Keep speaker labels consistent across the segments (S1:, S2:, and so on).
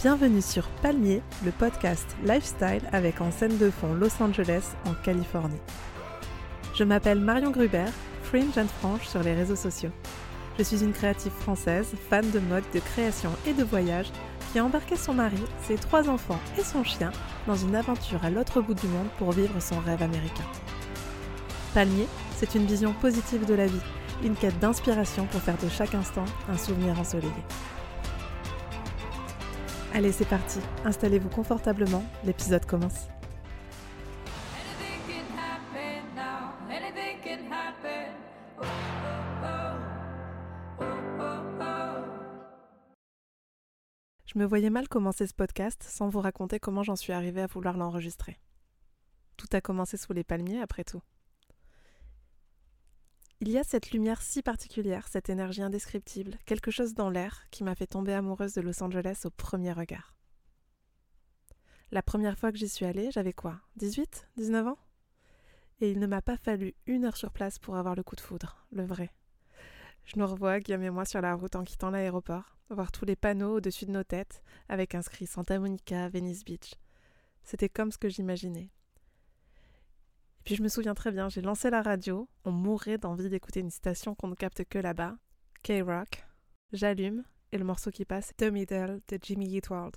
S1: Bienvenue sur Palmier, le podcast lifestyle avec en scène de fond Los Angeles en Californie. Je m'appelle Marion Gruber, fringe and franche sur les réseaux sociaux. Je suis une créative française, fan de mode, de création et de voyage, qui a embarqué son mari, ses trois enfants et son chien dans une aventure à l'autre bout du monde pour vivre son rêve américain. Palmier, c'est une vision positive de la vie, une quête d'inspiration pour faire de chaque instant un souvenir ensoleillé. Allez, c'est parti, installez-vous confortablement, l'épisode commence. Je me voyais mal commencer ce podcast sans vous raconter comment j'en suis arrivée à vouloir l'enregistrer. Tout a commencé sous les palmiers, après tout. Il y a cette lumière si particulière, cette énergie indescriptible, quelque chose dans l'air qui m'a fait tomber amoureuse de Los Angeles au premier regard. La première fois que j'y suis allée, j'avais quoi 18 19 ans? Et il ne m'a pas fallu une heure sur place pour avoir le coup de foudre, le vrai. Je nous revois, Guillaume et moi, sur la route en quittant l'aéroport, voir tous les panneaux au-dessus de nos têtes, avec inscrit Santa Monica, Venice Beach. C'était comme ce que j'imaginais. Puis je me souviens très bien, j'ai lancé la radio, on mourait d'envie d'écouter une station qu'on ne capte que là-bas, K-Rock. J'allume, et le morceau qui passe, The Middle de Jimmy Eat World.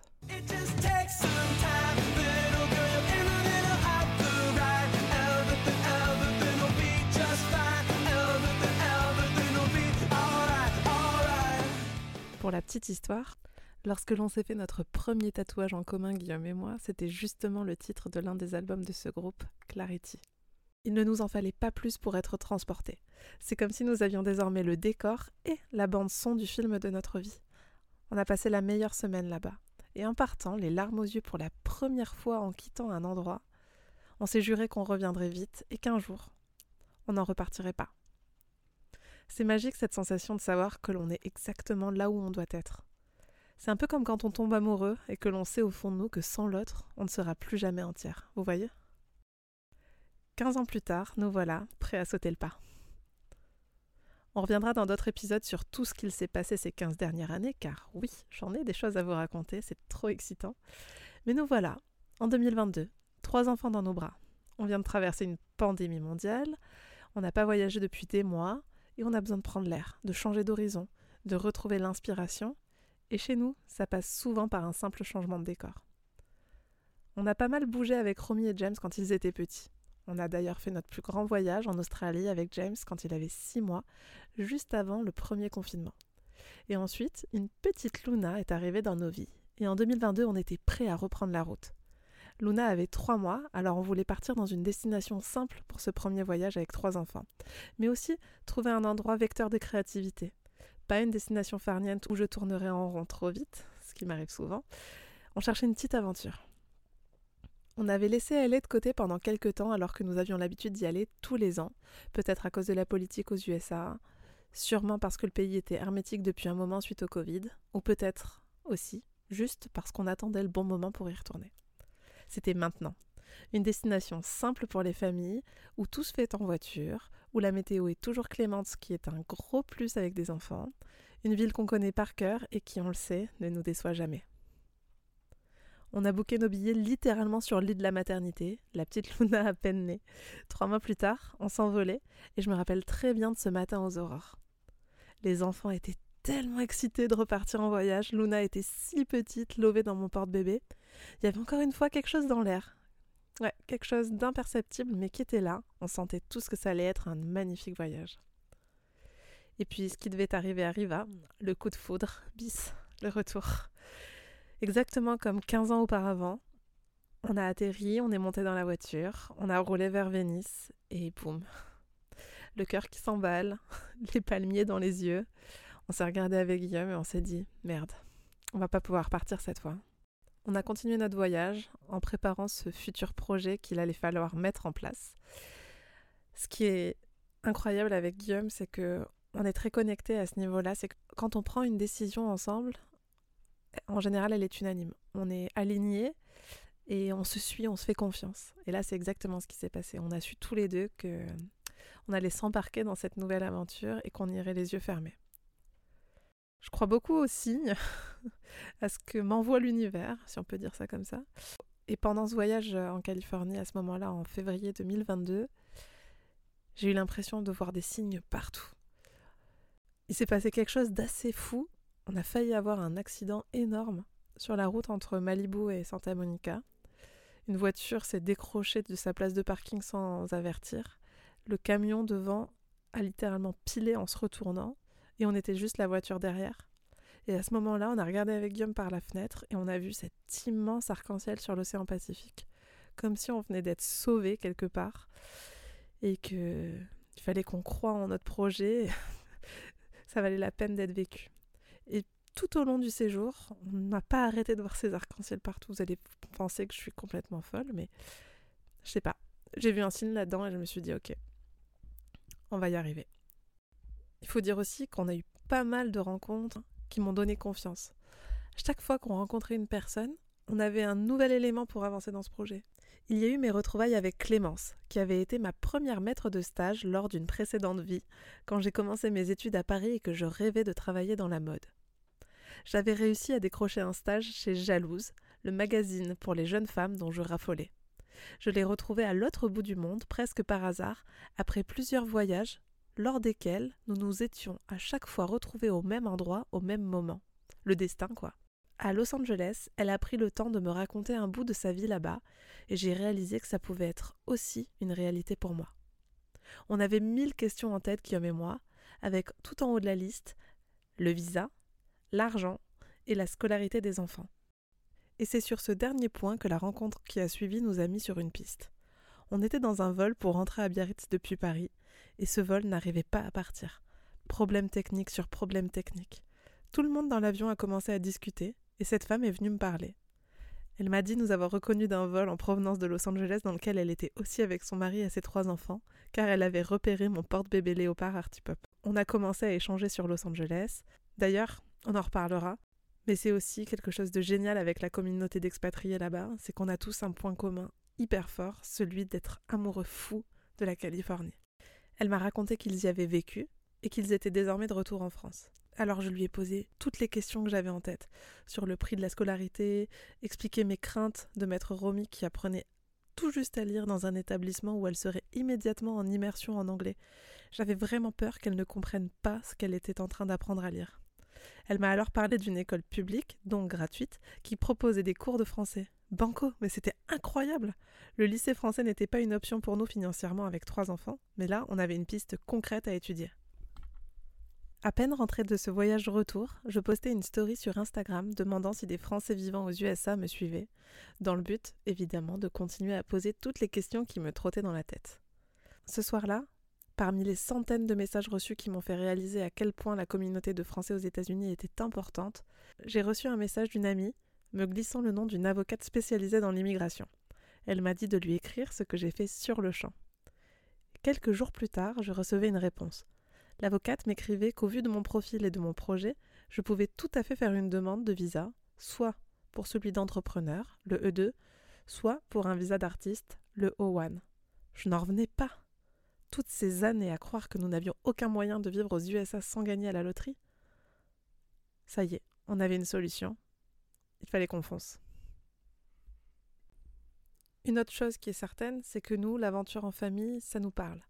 S1: Pour la petite histoire, lorsque l'on s'est fait notre premier tatouage en commun, Guillaume et moi, c'était justement le titre de l'un des albums de ce groupe, Clarity. Il ne nous en fallait pas plus pour être transportés. C'est comme si nous avions désormais le décor et la bande son du film de notre vie. On a passé la meilleure semaine là-bas. Et en partant, les larmes aux yeux pour la première fois en quittant un endroit, on s'est juré qu'on reviendrait vite et qu'un jour, on n'en repartirait pas. C'est magique cette sensation de savoir que l'on est exactement là où on doit être. C'est un peu comme quand on tombe amoureux et que l'on sait au fond de nous que sans l'autre, on ne sera plus jamais entière. Vous voyez? 15 ans plus tard, nous voilà, prêts à sauter le pas. On reviendra dans d'autres épisodes sur tout ce qu'il s'est passé ces 15 dernières années, car oui, j'en ai des choses à vous raconter, c'est trop excitant. Mais nous voilà, en 2022, trois enfants dans nos bras. On vient de traverser une pandémie mondiale, on n'a pas voyagé depuis des mois, et on a besoin de prendre l'air, de changer d'horizon, de retrouver l'inspiration, et chez nous, ça passe souvent par un simple changement de décor. On a pas mal bougé avec Romy et James quand ils étaient petits. On a d'ailleurs fait notre plus grand voyage en Australie avec James quand il avait 6 mois, juste avant le premier confinement. Et ensuite, une petite Luna est arrivée dans nos vies. Et en 2022, on était prêts à reprendre la route. Luna avait 3 mois, alors on voulait partir dans une destination simple pour ce premier voyage avec trois enfants. Mais aussi trouver un endroit vecteur de créativité. Pas une destination farniente où je tournerai en rond trop vite, ce qui m'arrive souvent. On cherchait une petite aventure. On avait laissé LA de côté pendant quelques temps alors que nous avions l'habitude d'y aller tous les ans, peut-être à cause de la politique aux USA, sûrement parce que le pays était hermétique depuis un moment suite au Covid, ou peut-être aussi juste parce qu'on attendait le bon moment pour y retourner. C'était maintenant. Une destination simple pour les familles, où tout se fait en voiture, où la météo est toujours clémente, ce qui est un gros plus avec des enfants, une ville qu'on connaît par cœur et qui, on le sait, ne nous déçoit jamais. On a booké nos billets littéralement sur l'île de la maternité, la petite Luna à peine née. Trois mois plus tard, on s'envolait et je me rappelle très bien de ce matin aux aurores. Les enfants étaient tellement excités de repartir en voyage. Luna était si petite, lovée dans mon porte-bébé. Il y avait encore une fois quelque chose dans l'air. Ouais, quelque chose d'imperceptible mais qui était là. On sentait tous que ça allait être un magnifique voyage. Et puis ce qui devait arriver arriva, le coup de foudre, bis, le retour. Exactement comme 15 ans auparavant, on a atterri, on est monté dans la voiture, on a roulé vers Venise et boum. Le cœur qui s'emballe, les palmiers dans les yeux. On s'est regardé avec Guillaume et on s'est dit merde, on va pas pouvoir partir cette fois. On a continué notre voyage en préparant ce futur projet qu'il allait falloir mettre en place. Ce qui est incroyable avec Guillaume, c'est que on est très connecté à ce niveau-là. C'est que quand on prend une décision ensemble, en général, elle est unanime. On est alignés et on se suit, on se fait confiance. Et là, c'est exactement ce qui s'est passé. On a su tous les deux que on allait s'embarquer dans cette nouvelle aventure et qu'on irait les yeux fermés. Je crois beaucoup aux signes, à ce que m'envoie l'univers, si on peut dire ça comme ça. Et pendant ce voyage en Californie, à ce moment-là, en février 2022, j'ai eu l'impression de voir des signes partout. Il s'est passé quelque chose d'assez fou. On a failli avoir un accident énorme sur la route entre Malibu et Santa Monica. Une voiture s'est décrochée de sa place de parking sans avertir. Le camion devant a littéralement pilé en se retournant et on était juste la voiture derrière. Et à ce moment-là, on a regardé avec Guillaume par la fenêtre et on a vu cet immense arc-en-ciel sur l'océan Pacifique, comme si on venait d'être sauvé quelque part et que il fallait qu'on croie en notre projet. Ça valait la peine d'être vécu. Et tout au long du séjour, on n'a pas arrêté de voir ces arcs-en-ciel partout. Vous allez penser que je suis complètement folle, mais je sais pas. J'ai vu un signe là-dedans et je me suis dit, ok, on va y arriver. Il faut dire aussi qu'on a eu pas mal de rencontres qui m'ont donné confiance. Chaque fois qu'on rencontrait une personne, on avait un nouvel élément pour avancer dans ce projet. Il y a eu mes retrouvailles avec Clémence, qui avait été ma première maître de stage lors d'une précédente vie, quand j'ai commencé mes études à Paris et que je rêvais de travailler dans la mode. J'avais réussi à décrocher un stage chez Jalouse, le magazine pour les jeunes femmes dont je raffolais. Je l'ai retrouvée à l'autre bout du monde, presque par hasard, après plusieurs voyages, lors desquels nous nous étions à chaque fois retrouvés au même endroit au même moment. Le destin, quoi. À Los Angeles, elle a pris le temps de me raconter un bout de sa vie là-bas, et j'ai réalisé que ça pouvait être aussi une réalité pour moi. On avait mille questions en tête, Guillaume et moi, avec tout en haut de la liste le visa, l'argent et la scolarité des enfants. Et c'est sur ce dernier point que la rencontre qui a suivi nous a mis sur une piste. On était dans un vol pour rentrer à Biarritz depuis Paris, et ce vol n'arrivait pas à partir. Problème technique sur problème technique. Tout le monde dans l'avion a commencé à discuter, et cette femme est venue me parler. Elle m'a dit nous avoir reconnu d'un vol en provenance de Los Angeles dans lequel elle était aussi avec son mari et ses trois enfants, car elle avait repéré mon porte-bébé léopard Artipop. On a commencé à échanger sur Los Angeles. D'ailleurs, on en reparlera. Mais c'est aussi quelque chose de génial avec la communauté d'expatriés là-bas, c'est qu'on a tous un point commun hyper fort, celui d'être amoureux fou de la Californie. Elle m'a raconté qu'ils y avaient vécu et qu'ils étaient désormais de retour en France. Alors je lui ai posé toutes les questions que j'avais en tête sur le prix de la scolarité, expliqué mes craintes de mettre Romy qui apprenait tout juste à lire dans un établissement où elle serait immédiatement en immersion en anglais. J'avais vraiment peur qu'elle ne comprenne pas ce qu'elle était en train d'apprendre à lire. Elle m'a alors parlé d'une école publique, donc gratuite, qui proposait des cours de français. Banco, mais c'était incroyable Le lycée français n'était pas une option pour nous financièrement avec trois enfants, mais là, on avait une piste concrète à étudier. À peine rentrée de ce voyage retour, je postais une story sur Instagram demandant si des Français vivant aux USA me suivaient, dans le but, évidemment, de continuer à poser toutes les questions qui me trottaient dans la tête. Ce soir-là, parmi les centaines de messages reçus qui m'ont fait réaliser à quel point la communauté de Français aux États-Unis était importante, j'ai reçu un message d'une amie me glissant le nom d'une avocate spécialisée dans l'immigration. Elle m'a dit de lui écrire ce que j'ai fait sur le champ. Quelques jours plus tard, je recevais une réponse. L'avocate m'écrivait qu'au vu de mon profil et de mon projet, je pouvais tout à fait faire une demande de visa, soit pour celui d'entrepreneur, le E2, soit pour un visa d'artiste, le O1. Je n'en revenais pas. Toutes ces années à croire que nous n'avions aucun moyen de vivre aux USA sans gagner à la loterie. Ça y est, on avait une solution. Il fallait qu'on fonce. Une autre chose qui est certaine, c'est que nous, l'aventure en famille, ça nous parle.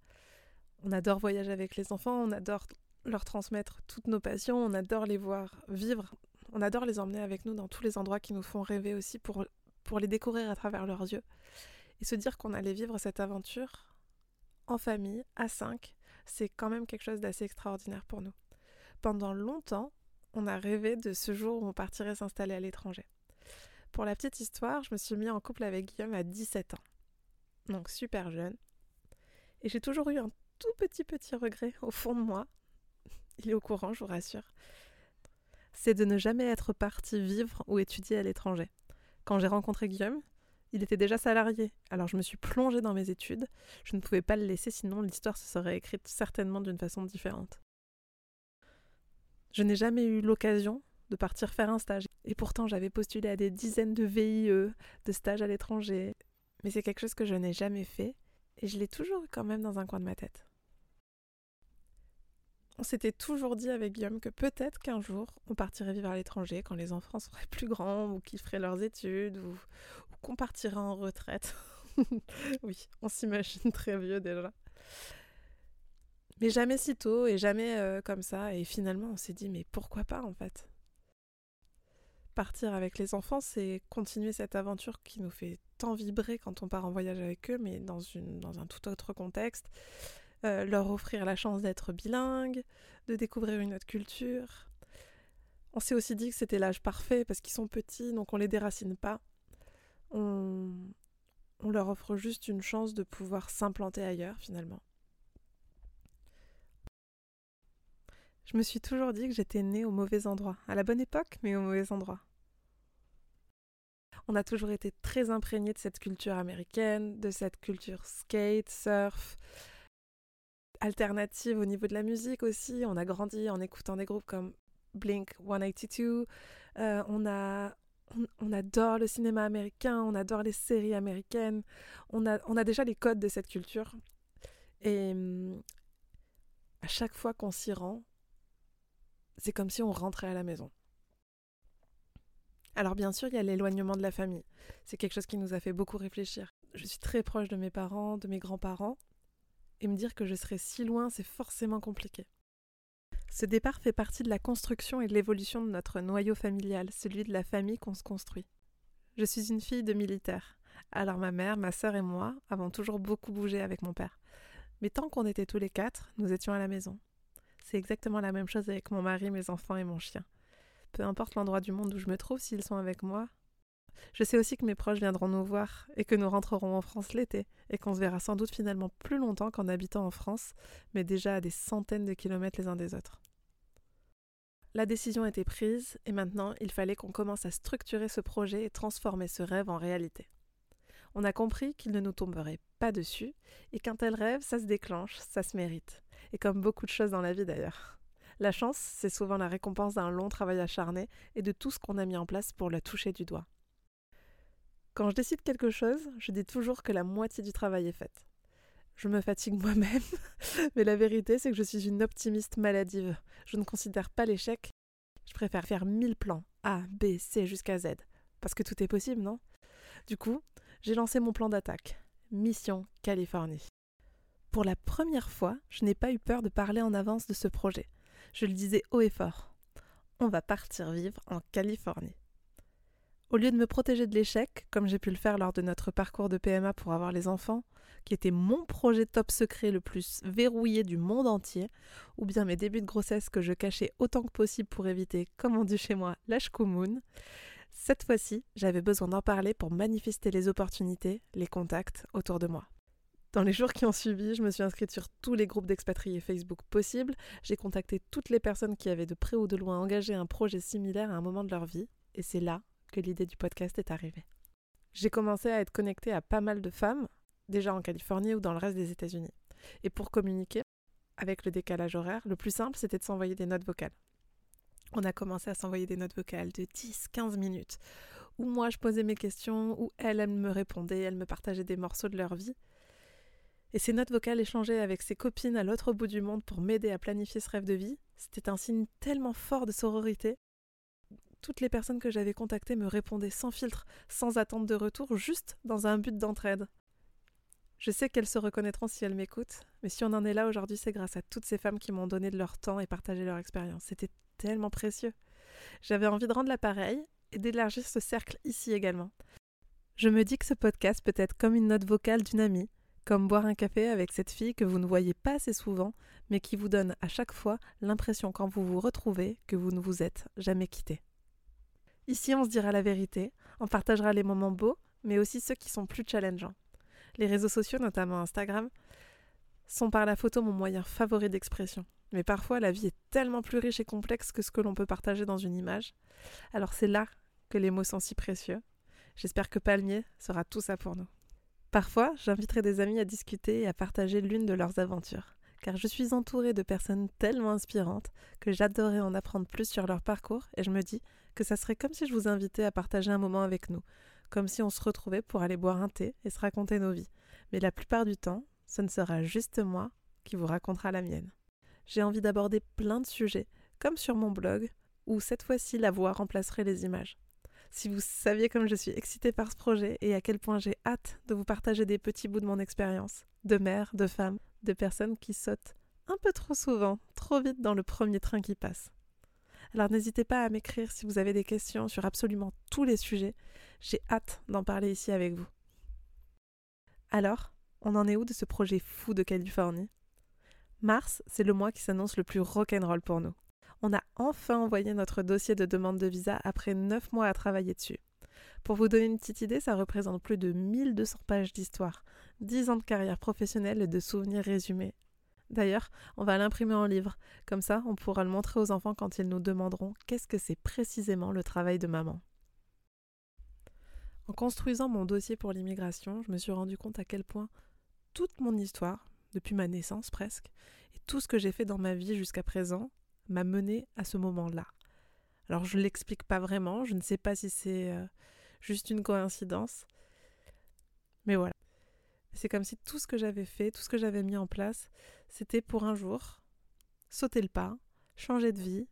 S1: On adore voyager avec les enfants, on adore leur transmettre toutes nos passions, on adore les voir vivre, on adore les emmener avec nous dans tous les endroits qui nous font rêver aussi pour, pour les découvrir à travers leurs yeux. Et se dire qu'on allait vivre cette aventure en famille, à cinq, c'est quand même quelque chose d'assez extraordinaire pour nous. Pendant longtemps, on a rêvé de ce jour où on partirait s'installer à l'étranger. Pour la petite histoire, je me suis mis en couple avec Guillaume à 17 ans. Donc super jeune. Et j'ai toujours eu un tout petit petit regret au fond de moi. Il est au courant, je vous rassure. C'est de ne jamais être parti vivre ou étudier à l'étranger. Quand j'ai rencontré Guillaume, il était déjà salarié, alors je me suis plongée dans mes études. Je ne pouvais pas le laisser, sinon l'histoire se serait écrite certainement d'une façon différente. Je n'ai jamais eu l'occasion de partir faire un stage. Et pourtant, j'avais postulé à des dizaines de VIE, de stages à l'étranger. Mais c'est quelque chose que je n'ai jamais fait et je l'ai toujours quand même dans un coin de ma tête. On s'était toujours dit avec Guillaume que peut-être qu'un jour on partirait vivre à l'étranger quand les enfants seraient plus grands ou qu'ils feraient leurs études ou, qu'on partirait en retraite. oui, on s'imagine très vieux déjà. Mais jamais si tôt et jamais euh, comme ça. Et finalement, on s'est dit, mais pourquoi pas en fait? Partir avec les enfants, c'est continuer cette aventure qui nous fait tant vibrer quand on part en voyage avec eux, mais dans un tout autre contexte. Euh, leur offrir la chance d'être bilingue, de découvrir une autre culture. On s'est aussi dit que c'était l'âge parfait parce qu'ils sont petits, donc on les déracine pas. On, on leur offre juste une chance de pouvoir s'implanter ailleurs finalement. Je me suis toujours dit que j'étais née au mauvais endroit, à la bonne époque, mais au mauvais endroit. On a toujours été très imprégnés de cette culture américaine, de cette culture skate, surf, alternative au niveau de la musique aussi. On a grandi en écoutant des groupes comme Blink 182. Euh, on, a, on, adore le cinéma américain, on adore les séries américaines. On a, on a déjà les codes de cette culture. Et hum, à chaque fois qu'on s'y rend, c'est comme si on rentrait à la maison. Alors bien sûr, il y a l'éloignement de la famille. C'est quelque chose qui nous a fait beaucoup réfléchir. Je suis très proche de mes parents, de mes grands-parents, et me dire que je serai si loin, c'est forcément compliqué. Ce départ fait partie de la construction et de l'évolution de notre noyau familial, celui de la famille qu'on se construit. Je suis une fille de militaire. Alors ma mère, ma sœur et moi avons toujours beaucoup bougé avec mon père. Mais tant qu'on était tous les quatre, nous étions à la maison. C'est exactement la même chose avec mon mari, mes enfants et mon chien. Peu importe l'endroit du monde où je me trouve, s'ils sont avec moi. Je sais aussi que mes proches viendront nous voir et que nous rentrerons en France l'été et qu'on se verra sans doute finalement plus longtemps qu'en habitant en France, mais déjà à des centaines de kilomètres les uns des autres. La décision était prise et maintenant il fallait qu'on commence à structurer ce projet et transformer ce rêve en réalité. On a compris qu'il ne nous tomberait pas dessus et qu'un tel rêve, ça se déclenche, ça se mérite. Et comme beaucoup de choses dans la vie d'ailleurs. La chance, c'est souvent la récompense d'un long travail acharné et de tout ce qu'on a mis en place pour la toucher du doigt. Quand je décide quelque chose, je dis toujours que la moitié du travail est faite. Je me fatigue moi-même, mais la vérité c'est que je suis une optimiste maladive. Je ne considère pas l'échec. Je préfère faire mille plans, A, B, C jusqu'à Z. Parce que tout est possible, non? Du coup, j'ai lancé mon plan d'attaque. Mission Californie. Pour la première fois, je n'ai pas eu peur de parler en avance de ce projet. Je le disais haut et fort. On va partir vivre en Californie. Au lieu de me protéger de l'échec, comme j'ai pu le faire lors de notre parcours de PMA pour avoir les enfants, qui était mon projet top secret le plus verrouillé du monde entier, ou bien mes débuts de grossesse que je cachais autant que possible pour éviter, comme on dit chez moi, l'ashkumun, cette fois-ci, j'avais besoin d'en parler pour manifester les opportunités, les contacts autour de moi. Dans les jours qui ont suivi, je me suis inscrite sur tous les groupes d'expatriés Facebook possibles. J'ai contacté toutes les personnes qui avaient de près ou de loin engagé un projet similaire à un moment de leur vie. Et c'est là que l'idée du podcast est arrivée. J'ai commencé à être connectée à pas mal de femmes, déjà en Californie ou dans le reste des États-Unis. Et pour communiquer, avec le décalage horaire, le plus simple c'était de s'envoyer des notes vocales. On a commencé à s'envoyer des notes vocales de 10-15 minutes, où moi je posais mes questions, où elles, me répondaient, elles me partageaient des morceaux de leur vie. Et ces notes vocales échangées avec ses copines à l'autre bout du monde pour m'aider à planifier ce rêve de vie, c'était un signe tellement fort de sororité. Toutes les personnes que j'avais contactées me répondaient sans filtre, sans attente de retour, juste dans un but d'entraide. Je sais qu'elles se reconnaîtront si elles m'écoutent, mais si on en est là aujourd'hui, c'est grâce à toutes ces femmes qui m'ont donné de leur temps et partagé leur expérience. C'était tellement précieux. J'avais envie de rendre l'appareil et d'élargir ce cercle ici également. Je me dis que ce podcast peut être comme une note vocale d'une amie, comme boire un café avec cette fille que vous ne voyez pas assez souvent, mais qui vous donne à chaque fois l'impression quand vous vous retrouvez que vous ne vous êtes jamais quitté. Ici, on se dira la vérité, on partagera les moments beaux, mais aussi ceux qui sont plus challengeants. Les réseaux sociaux, notamment Instagram, sont par la photo mon moyen favori d'expression. Mais parfois, la vie est tellement plus riche et complexe que ce que l'on peut partager dans une image. Alors c'est là que les mots sont si précieux. J'espère que Palmier sera tout ça pour nous. Parfois, j'inviterai des amis à discuter et à partager l'une de leurs aventures, car je suis entourée de personnes tellement inspirantes que j'adorerais en apprendre plus sur leur parcours et je me dis que ça serait comme si je vous invitais à partager un moment avec nous, comme si on se retrouvait pour aller boire un thé et se raconter nos vies. Mais la plupart du temps, ce ne sera juste moi qui vous racontera la mienne. J'ai envie d'aborder plein de sujets, comme sur mon blog, où cette fois-ci la voix remplacerait les images. Si vous saviez comme je suis excitée par ce projet et à quel point j'ai hâte de vous partager des petits bouts de mon expérience, de mère, de femme, de personnes qui sautent un peu trop souvent, trop vite dans le premier train qui passe. Alors n'hésitez pas à m'écrire si vous avez des questions sur absolument tous les sujets. J'ai hâte d'en parler ici avec vous. Alors, on en est où de ce projet fou de Californie? Mars, c'est le mois qui s'annonce le plus rock'n'roll pour nous. On a enfin envoyé notre dossier de demande de visa après 9 mois à travailler dessus. Pour vous donner une petite idée, ça représente plus de 1200 pages d'histoire, 10 ans de carrière professionnelle et de souvenirs résumés. D'ailleurs, on va l'imprimer en livre, comme ça on pourra le montrer aux enfants quand ils nous demanderont qu'est-ce que c'est précisément le travail de maman. En construisant mon dossier pour l'immigration, je me suis rendu compte à quel point toute mon histoire, depuis ma naissance presque, et tout ce que j'ai fait dans ma vie jusqu'à présent, m'a mené à ce moment-là. Alors je ne l'explique pas vraiment, je ne sais pas si c'est euh, juste une coïncidence, mais voilà. C'est comme si tout ce que j'avais fait, tout ce que j'avais mis en place, c'était pour un jour sauter le pas, changer de vie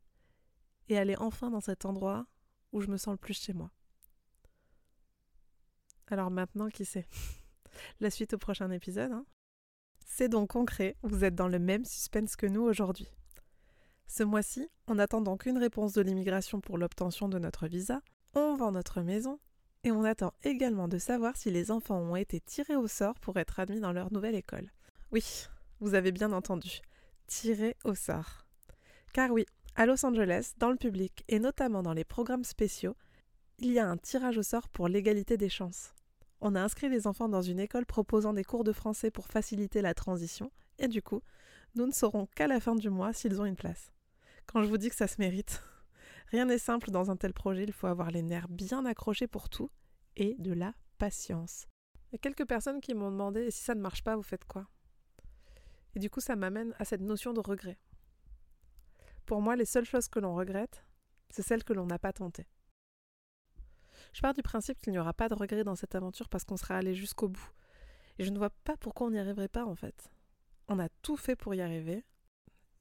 S1: et aller enfin dans cet endroit où je me sens le plus chez moi. Alors maintenant, qui sait? La suite au prochain épisode. Hein C'est donc concret, vous êtes dans le même suspense que nous aujourd'hui. Ce mois-ci, en attendant qu'une réponse de l'immigration pour l'obtention de notre visa, on vend notre maison et on attend également de savoir si les enfants ont été tirés au sort pour être admis dans leur nouvelle école. Oui, vous avez bien entendu, tirés au sort. Car oui, à Los Angeles, dans le public et notamment dans les programmes spéciaux, il y a un tirage au sort pour l'égalité des chances. On a inscrit les enfants dans une école proposant des cours de français pour faciliter la transition, et du coup, nous ne saurons qu'à la fin du mois s'ils ont une place. Quand je vous dis que ça se mérite, rien n'est simple dans un tel projet, il faut avoir les nerfs bien accrochés pour tout et de la patience. Il y a quelques personnes qui m'ont demandé si ça ne marche pas, vous faites quoi? Et du coup, ça m'amène à cette notion de regret. Pour moi, les seules choses que l'on regrette, c'est celles que l'on n'a pas tentées. Je pars du principe qu'il n'y aura pas de regret dans cette aventure parce qu'on sera allé jusqu'au bout. Et je ne vois pas pourquoi on n'y arriverait pas en fait. On a tout fait pour y arriver,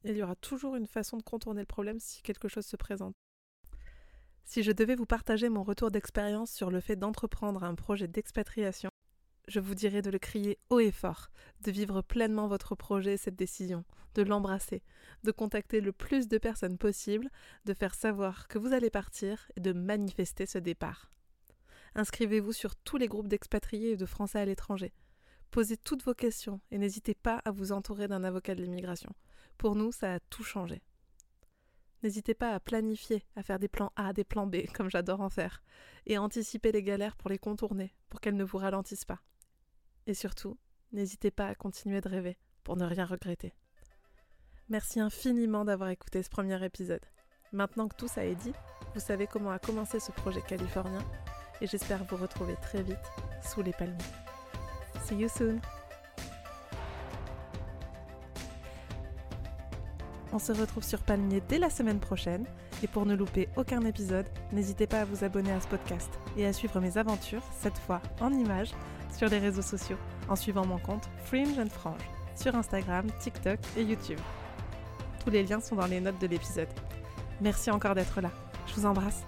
S1: il y aura toujours une façon de contourner le problème si quelque chose se présente. Si je devais vous partager mon retour d'expérience sur le fait d'entreprendre un projet d'expatriation, je vous dirais de le crier haut et fort, de vivre pleinement votre projet et cette décision, de l'embrasser, de contacter le plus de personnes possible, de faire savoir que vous allez partir et de manifester ce départ. Inscrivez-vous sur tous les groupes d'expatriés et de Français à l'étranger. Posez toutes vos questions et n'hésitez pas à vous entourer d'un avocat de l'immigration. Pour nous, ça a tout changé. N'hésitez pas à planifier, à faire des plans A, des plans B, comme j'adore en faire, et à anticiper les galères pour les contourner, pour qu'elles ne vous ralentissent pas. Et surtout, n'hésitez pas à continuer de rêver, pour ne rien regretter. Merci infiniment d'avoir écouté ce premier épisode. Maintenant que tout ça est dit, vous savez comment a commencé ce projet californien, et j'espère vous retrouver très vite sous les palmiers. See you soon! On se retrouve sur Palmier dès la semaine prochaine. Et pour ne louper aucun épisode, n'hésitez pas à vous abonner à ce podcast et à suivre mes aventures, cette fois en images, sur les réseaux sociaux, en suivant mon compte Fringe and Frange, sur Instagram, TikTok et YouTube. Tous les liens sont dans les notes de l'épisode. Merci encore d'être là. Je vous embrasse.